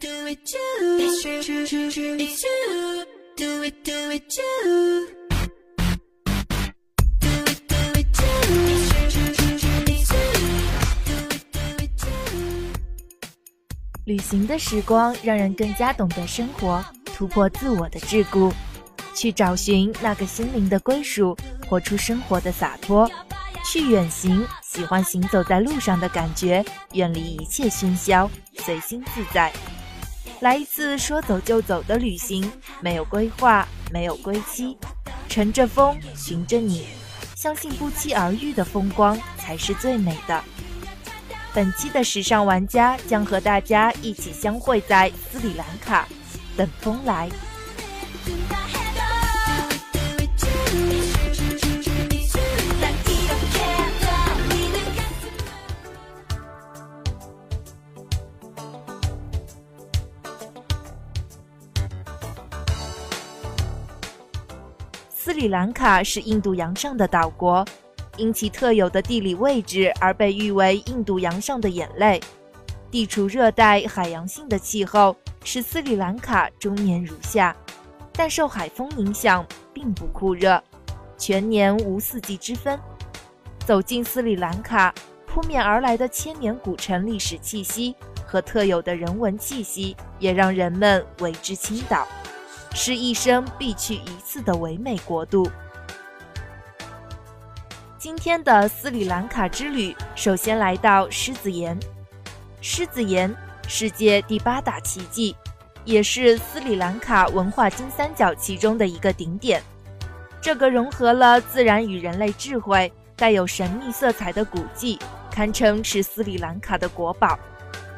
do you. it, 旅行的时光让人更加懂得生活，突破自我的桎梏，去找寻那个心灵的归属，活出生活的洒脱。去远行，喜欢行走在路上的感觉，远离一切喧嚣，随心自在。来一次说走就走的旅行，没有规划，没有归期，乘着风寻着你，相信不期而遇的风光才是最美的。本期的时尚玩家将和大家一起相会在斯里兰卡，等风来。斯里兰卡是印度洋上的岛国，因其特有的地理位置而被誉为“印度洋上的眼泪”。地处热带海洋性的气候，使斯里兰卡终年如夏，但受海风影响，并不酷热，全年无四季之分。走进斯里兰卡，扑面而来的千年古城历史气息和特有的人文气息，也让人们为之倾倒。是一生必去一次的唯美国度。今天的斯里兰卡之旅，首先来到狮子岩。狮子岩，世界第八大奇迹，也是斯里兰卡文化金三角其中的一个顶点。这个融合了自然与人类智慧、带有神秘色彩的古迹，堪称是斯里兰卡的国宝。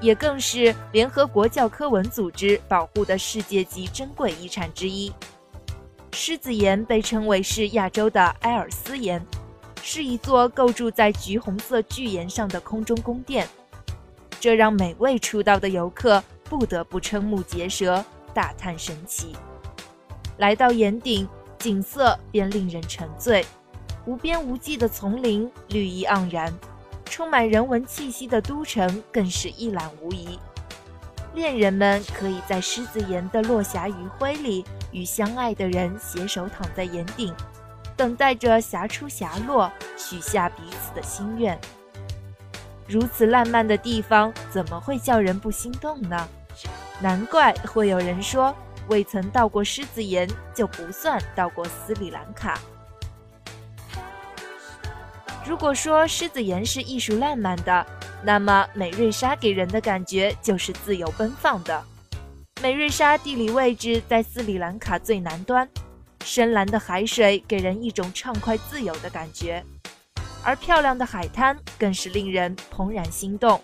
也更是联合国教科文组织保护的世界级珍贵遗产之一。狮子岩被称为是亚洲的埃尔斯岩，是一座构筑在橘红色巨岩上的空中宫殿，这让每位出道的游客不得不瞠目结舌，大叹神奇。来到岩顶，景色便令人沉醉，无边无际的丛林绿意盎然。充满人文气息的都城更是一览无遗，恋人们可以在狮子岩的落霞余晖里与相爱的人携手躺在岩顶，等待着霞出霞落，许下彼此的心愿。如此浪漫的地方，怎么会叫人不心动呢？难怪会有人说，未曾到过狮子岩就不算到过斯里兰卡。如果说狮子岩是艺术浪漫的，那么美瑞沙给人的感觉就是自由奔放的。美瑞沙地理位置在斯里兰卡最南端，深蓝的海水给人一种畅快自由的感觉，而漂亮的海滩更是令人怦然心动。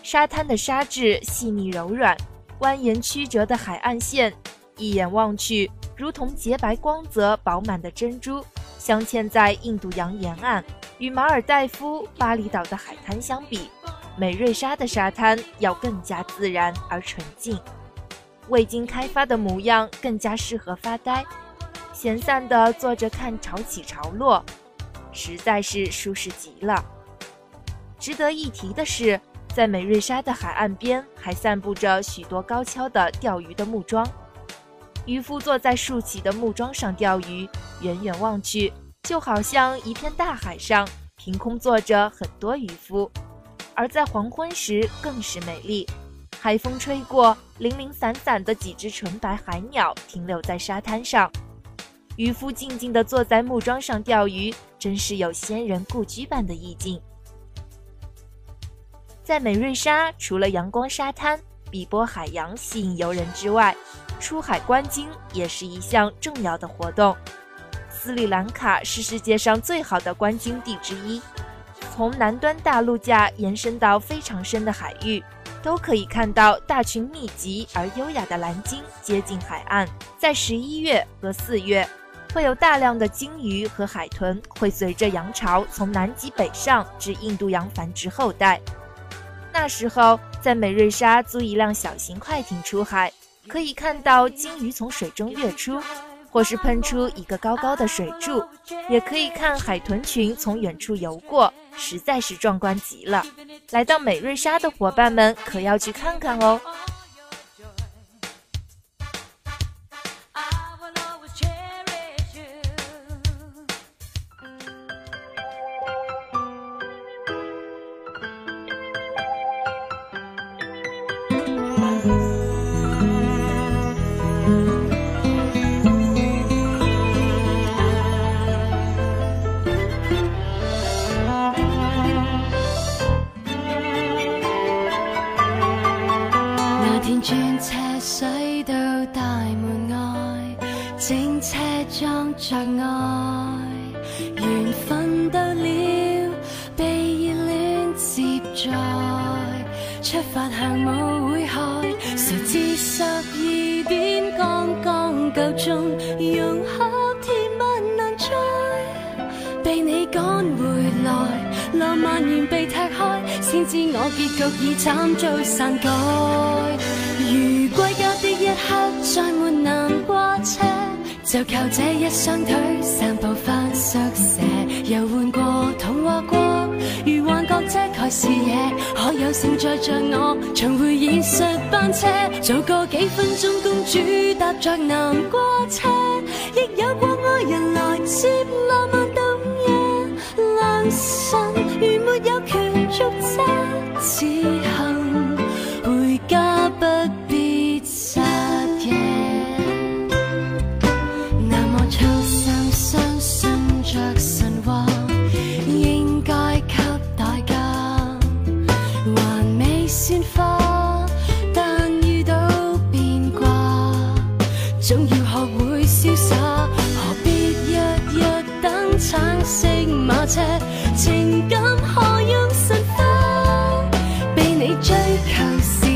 沙滩的沙质细腻柔软，蜿蜒曲折的海岸线，一眼望去如同洁白光泽饱满的珍珠，镶嵌在印度洋沿岸。与马尔代夫、巴厘岛的海滩相比，美瑞莎的沙滩要更加自然而纯净，未经开发的模样更加适合发呆，闲散地坐着看潮起潮落，实在是舒适极了。值得一提的是，在美瑞莎的海岸边还散布着许多高跷的钓鱼的木桩，渔夫坐在竖起的木桩上钓鱼，远远望去。就好像一片大海上凭空坐着很多渔夫，而在黄昏时更是美丽。海风吹过，零零散散的几只纯白海鸟停留在沙滩上，渔夫静静地坐在木桩上钓鱼，真是有仙人故居般的意境。在美瑞沙，除了阳光沙滩、碧波海洋吸引游人之外，出海观鲸也是一项重要的活动。斯里兰卡是世界上最好的观鲸地之一，从南端大陆架延伸到非常深的海域，都可以看到大群密集而优雅的蓝鲸接近海岸。在十一月和四月，会有大量的鲸鱼和海豚会随着洋潮从南极北上至印度洋繁殖后代。那时候，在美瑞沙租一辆小型快艇出海，可以看到鲸鱼从水中跃出。或是喷出一个高高的水柱，也可以看海豚群从远处游过，实在是壮观极了。来到美瑞莎的伙伴们，可要去看看哦。沿车驶到大门外，整车装着爱，缘分到了被热恋接载，出发向舞会开。谁知十二点刚刚够钟，融合甜蜜能再被你赶回来，浪漫完被踢开，先知我结局已惨遭篡改。如归家的一刻，再没南瓜车，就靠这一双腿散步翻宿舍，游玩过童话国，如幻觉遮盖视野，可有胜载着我重回现实班车，做个几分钟公主搭着南瓜车，亦有过爱人来接浪漫动夜，亮相。马车，情感何用神化？被你追求时，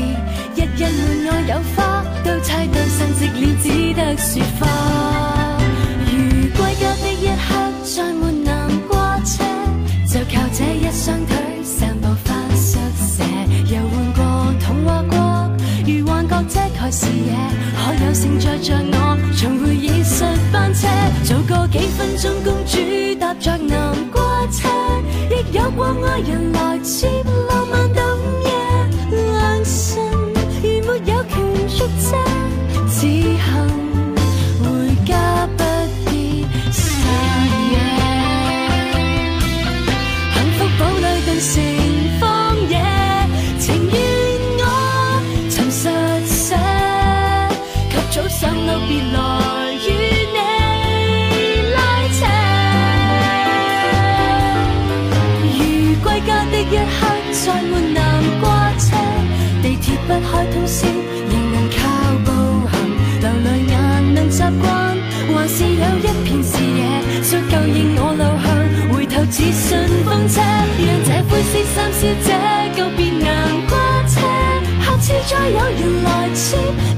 日日门外有花，都猜到繁殖了，只得雪花。如归家的一刻，再没南瓜车，就靠这一双腿散步翻宿舍，游玩过童话国，如幻觉遮盖视野，可有承载着我，重回现实班车，做个几分钟公主搭。人来自。再换南瓜车，地铁不开通宵，仍能靠步行。流泪眼能习惯，还是有一片视野足够认我路向。回头自信风车，让这灰色衫小姐告别南瓜车，下次再有人来接。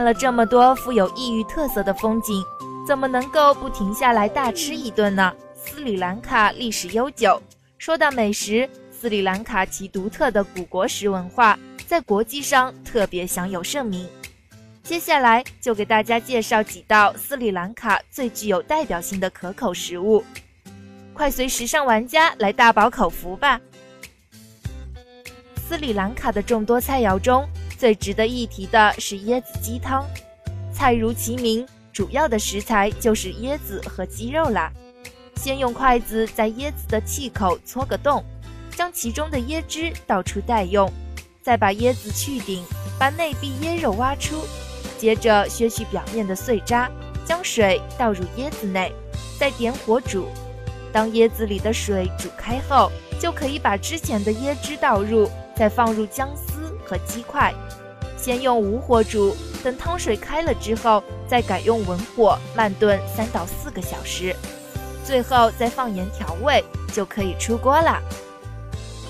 看了这么多富有异域特色的风景，怎么能够不停下来大吃一顿呢？斯里兰卡历史悠久，说到美食，斯里兰卡其独特的古国食文化在国际上特别享有盛名。接下来就给大家介绍几道斯里兰卡最具有代表性的可口食物，快随时尚玩家来大饱口福吧！斯里兰卡的众多菜肴中，最值得一提的是椰子鸡汤，菜如其名，主要的食材就是椰子和鸡肉啦。先用筷子在椰子的气口戳个洞，将其中的椰汁倒出待用，再把椰子去顶，把内壁椰肉挖出，接着削去表面的碎渣，将水倒入椰子内，再点火煮。当椰子里的水煮开后，就可以把之前的椰汁倒入，再放入姜丝和鸡块。先用武火煮，等汤水开了之后，再改用文火慢炖三到四个小时，最后再放盐调味，就可以出锅了。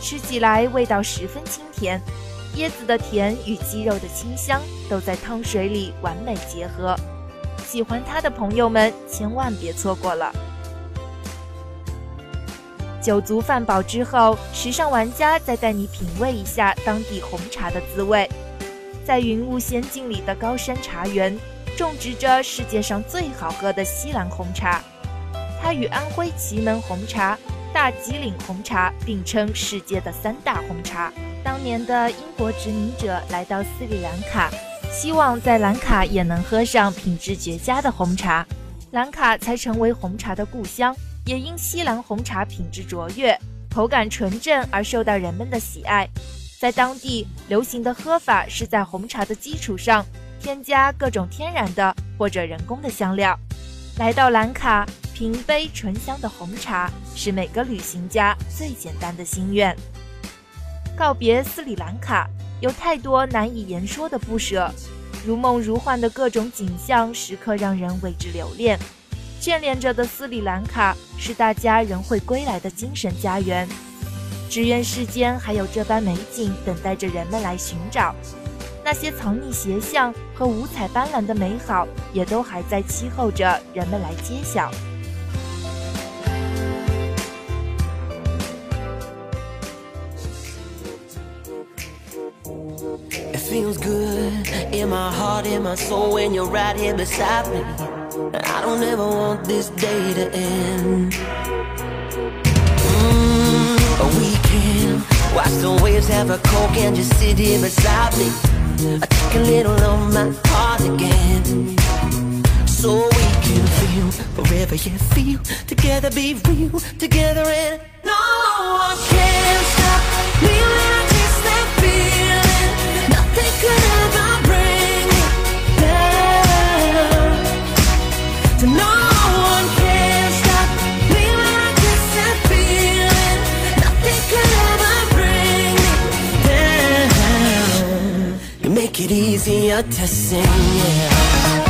吃起来味道十分清甜，椰子的甜与鸡肉的清香都在汤水里完美结合。喜欢它的朋友们千万别错过了。酒足饭饱之后，时尚玩家再带你品味一下当地红茶的滋味。在云雾仙境里的高山茶园，种植着世界上最好喝的锡兰红茶。它与安徽祁门红茶、大吉岭红茶并称世界的三大红茶。当年的英国殖民者来到斯里兰卡，希望在兰卡也能喝上品质绝佳的红茶，兰卡才成为红茶的故乡。也因锡兰红茶品质卓越、口感纯正而受到人们的喜爱。在当地流行的喝法是在红茶的基础上添加各种天然的或者人工的香料。来到兰卡，品杯醇香的红茶是每个旅行家最简单的心愿。告别斯里兰卡，有太多难以言说的不舍，如梦如幻的各种景象，时刻让人为之留恋，眷恋着的斯里兰卡是大家仍会归来的精神家园。只愿世间还有这般美景等待着人们来寻找，那些藏匿斜巷和五彩斑斓的美好也都还在期候着人们来揭晓。We can watch the waves, have a coke, and just sit here beside me. I take a little of my heart again. So we can feel forever, you yeah, feel together, be real together, and no one can stop me. it easier to sing, yeah.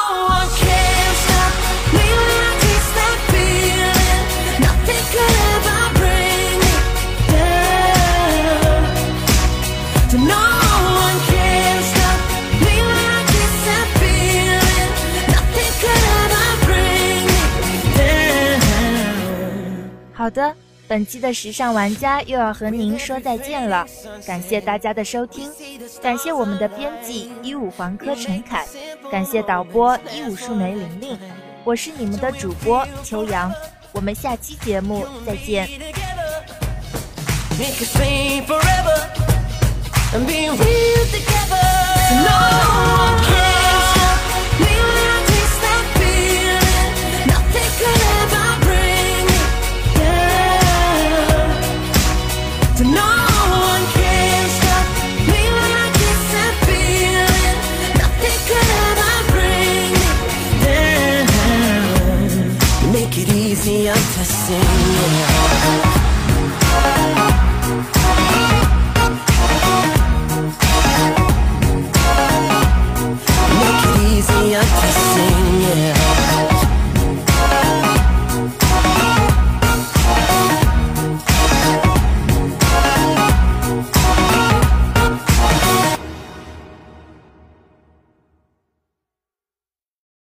的本期的时尚玩家又要和您说再见了，感谢大家的收听，感谢我们的编辑一五黄科陈凯，感谢导播一五树梅玲玲，我是你们的主播秋阳，我们下期节目再见。Make it easy, I'm testing